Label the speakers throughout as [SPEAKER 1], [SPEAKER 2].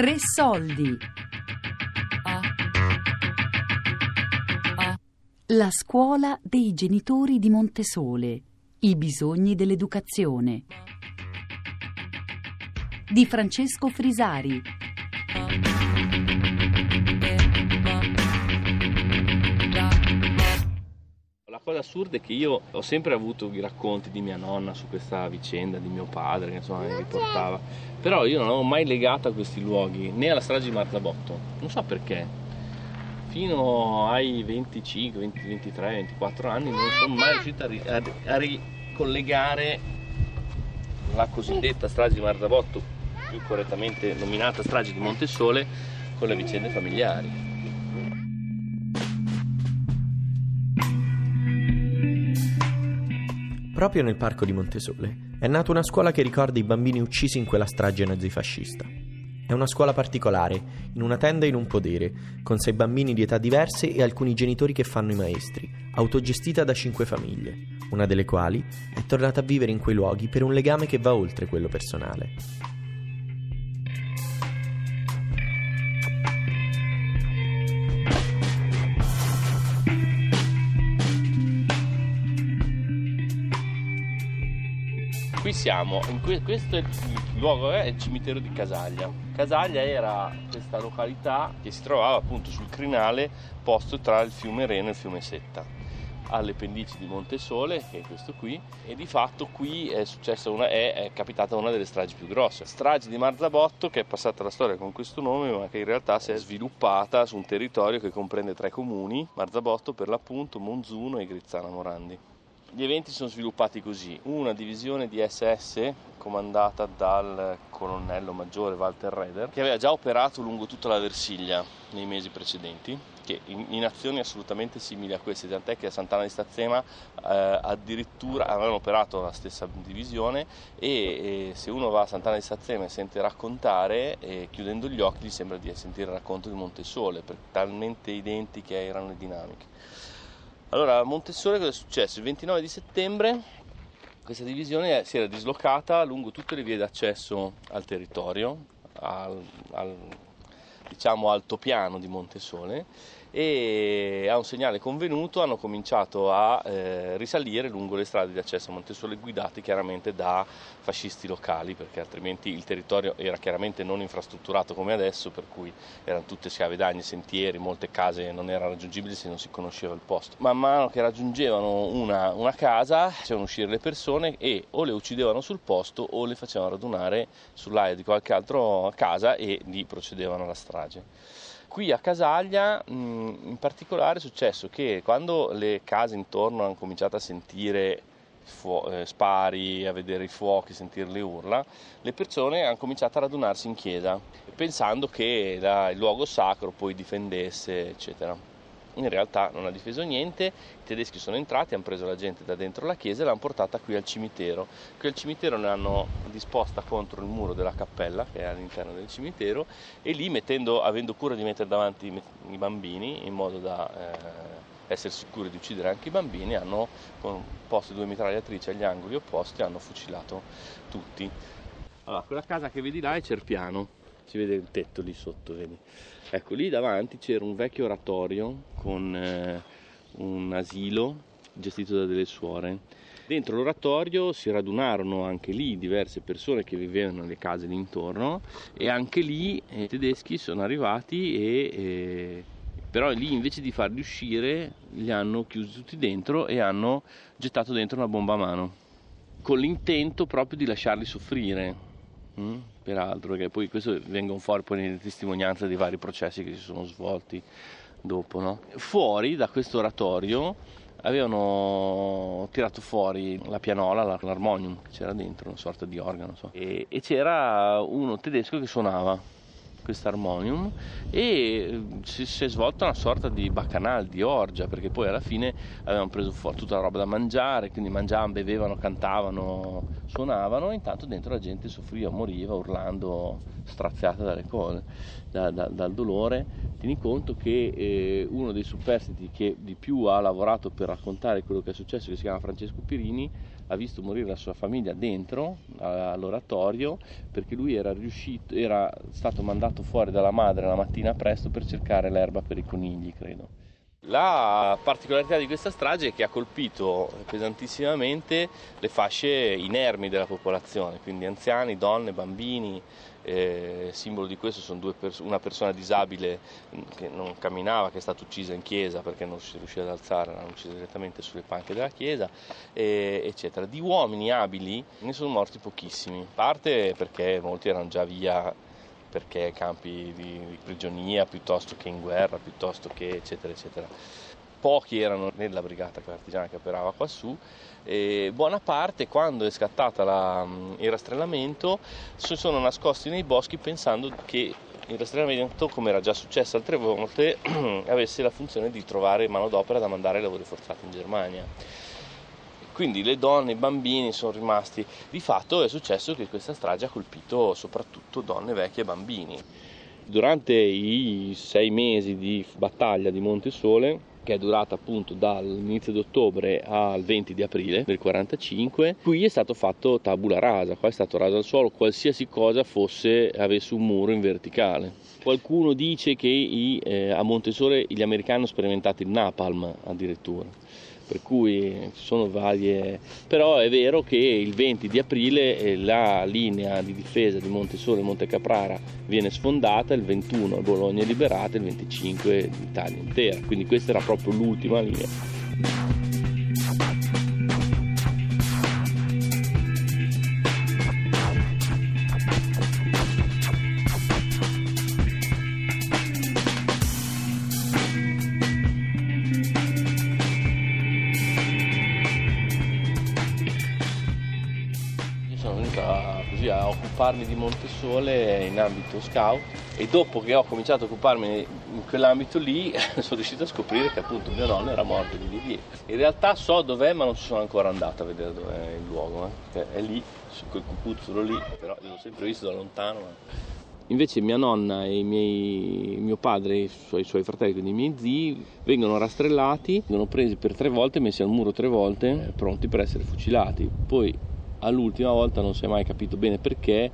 [SPEAKER 1] Tre soldi. La scuola dei genitori di Montesole. I bisogni dell'educazione. Di Francesco Frisari.
[SPEAKER 2] La cosa assurda è che io ho sempre avuto i racconti di mia nonna su questa vicenda, di mio padre, che insomma mi riportava, però io non avevo mai legato a questi luoghi, né alla strage di Marzabotto, non so perché. Fino ai 25, 20, 23, 24 anni non sono mai riuscito a, ri- a, a ricollegare la cosiddetta strage di Marzabotto, più correttamente nominata strage di Montesole, con le vicende familiari.
[SPEAKER 3] Proprio nel parco di Montesole è nata una scuola che ricorda i bambini uccisi in quella strage nazifascista. È una scuola particolare, in una tenda in un podere, con sei bambini di età diverse e alcuni genitori che fanno i maestri, autogestita da cinque famiglie, una delle quali è tornata a vivere in quei luoghi per un legame che va oltre quello personale.
[SPEAKER 2] Qui siamo, que- questo è il luogo, eh, è il cimitero di Casaglia. Casaglia era questa località che si trovava appunto sul crinale posto tra il fiume Reno e il fiume Setta, alle pendici di Montesole, che è questo qui, e di fatto qui è, una, è, è capitata una delle stragi più grosse. Strage di Marzabotto, che è passata la storia con questo nome, ma che in realtà si è sviluppata su un territorio che comprende tre comuni, Marzabotto per l'appunto, Monzuno e Grizzana Morandi. Gli eventi sono sviluppati così, una divisione di SS comandata dal colonnello maggiore Walter Reder, che aveva già operato lungo tutta la Versiglia nei mesi precedenti, che in, in azioni assolutamente simili a queste, tant'è che a Sant'Anna di Stazzema eh, addirittura avevano operato la stessa divisione e, e se uno va a Sant'Anna di Stazzema e sente raccontare, eh, chiudendo gli occhi gli sembra di sentire il racconto di Montesole, perché talmente identiche erano le dinamiche. Allora, a Montessore cosa è successo? Il 29 di settembre questa divisione si era dislocata lungo tutte le vie d'accesso al territorio, al, al diciamo altopiano di Montesole e a un segnale convenuto hanno cominciato a eh, risalire lungo le strade di accesso a Montesole guidate chiaramente da fascisti locali perché altrimenti il territorio era chiaramente non infrastrutturato come adesso per cui erano tutte scavedagne, sentieri, molte case non erano raggiungibili se non si conosceva il posto. Man mano che raggiungevano una, una casa facevano uscire le persone e o le uccidevano sul posto o le facevano radunare sull'aia di qualche altra casa e lì procedevano alla strage. Qui a Casaglia in particolare è successo che quando le case intorno hanno cominciato a sentire fu- eh, spari, a vedere i fuochi, sentire le urla, le persone hanno cominciato a radunarsi in chiesa pensando che la, il luogo sacro poi difendesse, eccetera. In realtà non ha difeso niente, i tedeschi sono entrati, hanno preso la gente da dentro la chiesa e l'hanno portata qui al cimitero. Qui al cimitero ne hanno disposta contro il muro della cappella, che è all'interno del cimitero, e lì, mettendo, avendo cura di mettere davanti i bambini, in modo da eh, essere sicuri di uccidere anche i bambini, hanno posto due mitragliatrici agli angoli opposti e hanno fucilato tutti. Allora, quella casa che vedi là è Cerpiano, si vede il tetto lì sotto, vedi? Ecco, lì davanti c'era un vecchio oratorio con eh, un asilo gestito da delle suore. Dentro l'oratorio si radunarono anche lì diverse persone che vivevano nelle case lì intorno e anche lì eh, i tedeschi sono arrivati e eh, però lì invece di farli uscire li hanno chiusi tutti dentro e hanno gettato dentro una bomba a mano con l'intento proprio di lasciarli soffrire Mm, peraltro, perché poi questo vengono fuori poi nelle testimonianze dei vari processi che si sono svolti dopo. No? Fuori da questo oratorio avevano tirato fuori la pianola, l'armonium che c'era dentro, una sorta di organo, so. e, e c'era uno tedesco che suonava questo armonium e si, si, è svolta una sorta di bacchanal, di orgia, perché poi alla fine avevano preso fuori tutta la roba da mangiare, quindi mangiavano, bevevano, cantavano, suonavano, e intanto dentro la gente soffriva, moriva urlando straziata dalle cose, da, da, dal dolore. Tieni conto che eh, uno dei superstiti che di più ha lavorato per raccontare quello che è successo, che si chiama Francesco Pirini, ha visto morire la sua famiglia dentro all'oratorio perché lui era, riuscito, era stato mandato fuori dalla madre la mattina presto per cercare l'erba per i conigli, credo. La particolarità di questa strage è che ha colpito pesantissimamente le fasce inermi della popolazione, quindi anziani, donne, bambini, eh, simbolo di questo sono pers- una persona disabile che non camminava, che è stata uccisa in chiesa perché non si riusciva ad alzare, l'hanno uccisa direttamente sulle panche della chiesa, eh, eccetera. Di uomini abili ne sono morti pochissimi, in parte perché molti erano già via perché campi di, di prigionia piuttosto che in guerra, piuttosto che eccetera eccetera. Pochi erano nella brigata partigiana che operava quassù e buona parte quando è scattato il rastrellamento si sono nascosti nei boschi pensando che il rastrellamento, come era già successo altre volte, avesse la funzione di trovare manodopera da mandare ai lavori forzati in Germania. Quindi le donne i bambini sono rimasti. Di fatto è successo che questa strage ha colpito soprattutto donne vecchie e bambini. Durante i sei mesi di battaglia di Montesole, che è durata appunto dall'inizio di ottobre al 20 di aprile del 45, qui è stato fatto tabula rasa, qua è stato raso al suolo qualsiasi cosa fosse, avesse un muro in verticale. Qualcuno dice che i, eh, a Montesole gli americani hanno sperimentato il napalm addirittura per cui ci sono varie... però è vero che il 20 di aprile eh, la linea di difesa di Montesole e Montecaprara viene sfondata, il 21 Bologna è liberata, il 25 l'Italia intera, quindi questa era proprio l'ultima linea. Occuparmi di Montesole in ambito scout e dopo che ho cominciato a occuparmi in quell'ambito lì sono riuscito a scoprire che appunto mio nonno era morto di lì. In realtà so dov'è ma non sono ancora andato a vedere dov'è il luogo, eh. è lì, su quel cucuzzolo lì, però l'ho sempre visto da lontano. Ma... Invece mia nonna e miei, mio padre e i suoi, i suoi, fratelli, quindi i miei zii, vengono rastrellati, vengono presi per tre volte, messi al muro tre volte, pronti per essere fucilati. Poi all'ultima volta non si è mai capito bene perché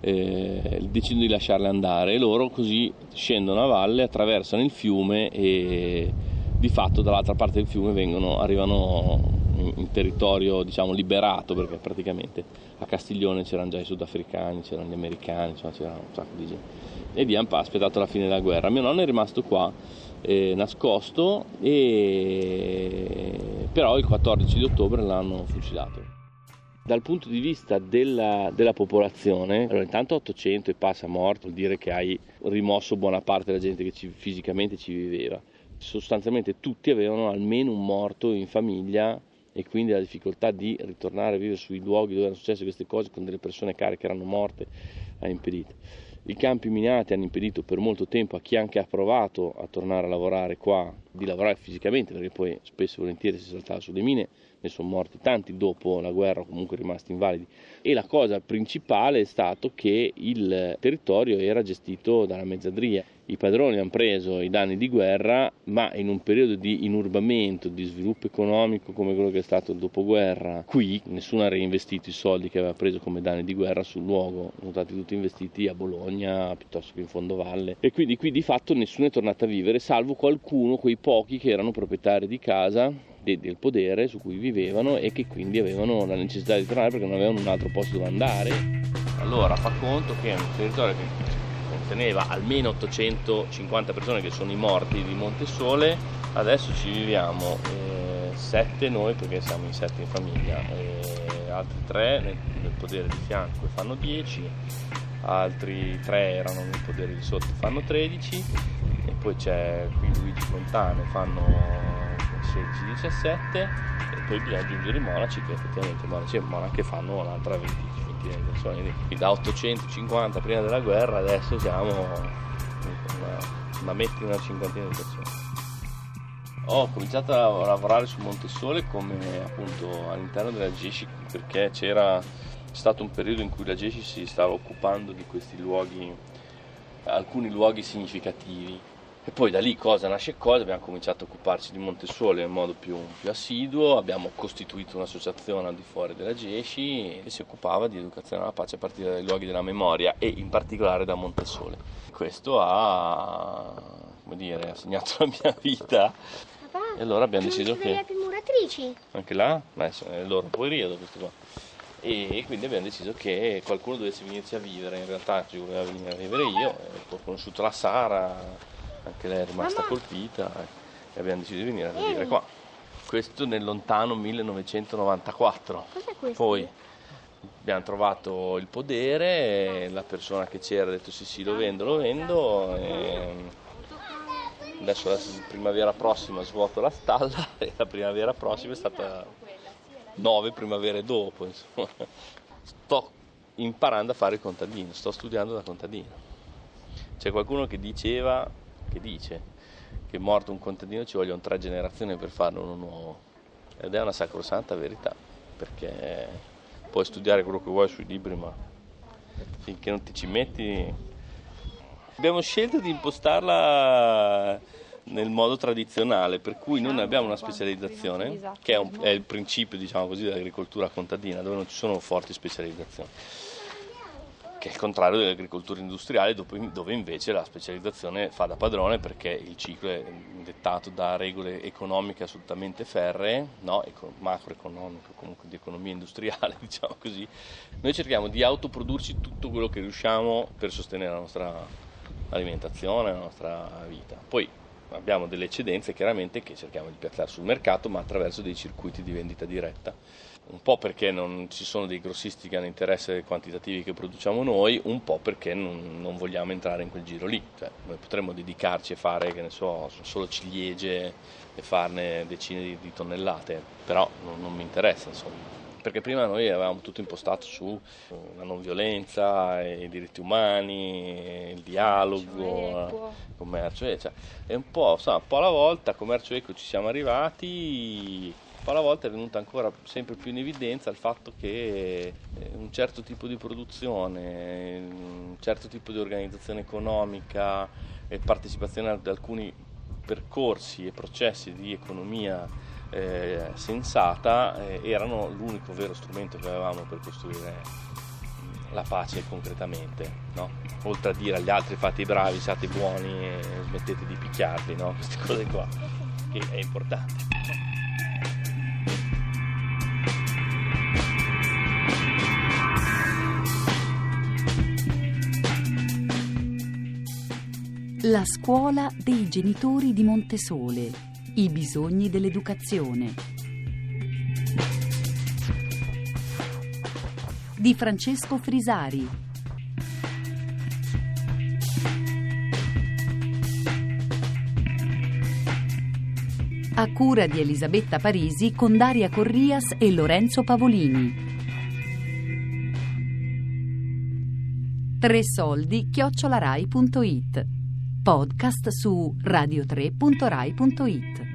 [SPEAKER 2] eh, decidono di lasciarle andare e loro così scendono a valle, attraversano il fiume e di fatto dall'altra parte del fiume vengono, arrivano in, territorio diciamo liberato perché praticamente a Castiglione c'erano già i sudafricani, c'erano gli americani, insomma, c'era un sacco di gente e lì hanno aspettato la fine della guerra. Mio nonno è rimasto qua eh, nascosto e però il 14 di ottobre l'hanno fucilato. Dal punto di vista della, della, popolazione, allora intanto 800 e passa morto, vuol dire che hai rimosso buona parte della gente che ci, fisicamente ci viveva. Sostanzialmente tutti avevano almeno un morto in famiglia e quindi la difficoltà di ritornare a vivere sui luoghi dove erano successe queste cose con delle persone care che erano morte ha impedito. I campi minati hanno impedito per molto tempo a chi anche ha provato a tornare a lavorare qua di lavorare fisicamente perché poi spesso e volentieri si saltava sulle mine ne sono morti tanti dopo la guerra, comunque rimasti invalidi. E la cosa principale è stato che il territorio era gestito dalla mezzadria. I padroni hanno preso i danni di guerra, ma in un periodo di inurbamento, di sviluppo economico come quello che è stato il dopoguerra, qui nessuno ha reinvestito i soldi che aveva preso come danni di guerra sul luogo, sono stati tutti investiti a Bologna piuttosto che in Fondovalle. E quindi qui di fatto nessuno è tornato a vivere, salvo qualcuno, quei pochi che erano proprietari di casa de, del podere su cui vivevano e che quindi avevano la necessità di tornare perché non avevano un altro posto dove andare. Allora fa conto che è un territorio che conteneva almeno 850 persone che sono i morti di Montesole, adesso ci viviamo eh, sette noi perché siamo in sette in famiglia, e altri tre nel, nel podere di fianco fanno 10, altri tre erano nel podere di sotto fanno 13 e poi c'è qui Luigi Fontane, fanno 16-17 e poi bisogna aggiungere i monaci che effettivamente monaci e monache fanno un'altra 20 di persone quindi da 850 prima della guerra adesso siamo una, una metti una cinquantina di persone. Ho cominciato a lavorare su Montesole come appunto all'interno della GESCI perché c'era stato un periodo in cui la GESCI si stava occupando di questi luoghi alcuni luoghi significativi E poi da lì cosa nasce cosa, abbiamo cominciato a occuparci di Montesole in modo più, più assiduo, abbiamo costituito un'associazione al di fuori della GESCI che si occupava di educazione alla pace a partire dai luoghi della memoria e in particolare da Montesole. Questo ha, come dire, ha segnato la mia vita
[SPEAKER 4] Papà,
[SPEAKER 2] e allora abbiamo deciso che...
[SPEAKER 4] più muratrici.
[SPEAKER 2] Anche là? Beh, sono nel loro periodo questo qua. E quindi abbiamo deciso che qualcuno dovesse venirci a vivere, in realtà ci voleva venire a vivere io, ho conosciuto la Sara, anche lei è rimasta
[SPEAKER 4] Mamma.
[SPEAKER 2] colpita e abbiamo deciso di venire a vivere qua. Questo nel lontano 1994.
[SPEAKER 4] Cos'è questo?
[SPEAKER 2] Poi abbiamo trovato il podere, e la persona che c'era ha detto sì sì lo vendo, lo vendo. E adesso la primavera prossima svuoto la stalla e la primavera prossima è stata nove primavere dopo. Insomma. Sto imparando a fare il contadino, sto studiando da contadino. C'è qualcuno che diceva, che dice, che morto un contadino ci vogliono tre generazioni per farne uno nuovo. Ed è una sacrosanta verità, perché puoi studiare quello che vuoi sui libri, ma finché non ti ci metti... Abbiamo scelto di impostarla nel modo tradizionale, per cui non abbiamo una specializzazione, che è, un- è il principio diciamo così, dell'agricoltura contadina, dove non ci sono forti specializzazioni che è il contrario dell'agricoltura industriale dove invece la specializzazione fa da padrone perché il ciclo è dettato da regole economiche assolutamente ferree, no? Eco- macroeconomiche, comunque di economia industriale, diciamo così. Noi cerchiamo di autoprodurci tutto quello che riusciamo per sostenere la nostra alimentazione, la nostra vita. Poi abbiamo delle eccedenze chiaramente che cerchiamo di piazzare sul mercato, ma attraverso dei circuiti di vendita diretta un po' perché non ci sono dei grossisti che hanno interesse quantitativi che produciamo noi, un po' perché non, non vogliamo entrare in quel giro lì. Cioè, noi potremmo dedicarci a fare, che ne so, solo ciliegie e farne decine di, di tonnellate, però non, non mi interessa, insomma. Perché prima noi avevamo tutto impostato su eh, la non violenza, i diritti umani, il dialogo, il commercio, eh, cioè, e un po', insomma, un po' alla volta, commercio eco ci siamo arrivati, alla volta è venuta ancora sempre più in evidenza il fatto che eh, un certo tipo di produzione, un certo tipo di organizzazione economica e partecipazione ad alcuni percorsi e processi di economia eh, sensata eh, erano l'unico vero strumento che avevamo per costruire la pace concretamente, no? oltre a dire agli altri fate i bravi, siate buoni e smettete di picchiarli, no? queste cose qua, che è importante.
[SPEAKER 1] La scuola dei genitori di Montesole. I bisogni dell'educazione. Di Francesco Frisari. A cura di Elisabetta Parisi con Daria Corrias e Lorenzo Pavolini. Tre soldi chiocciolarai.it Podcast su radio3.rai.it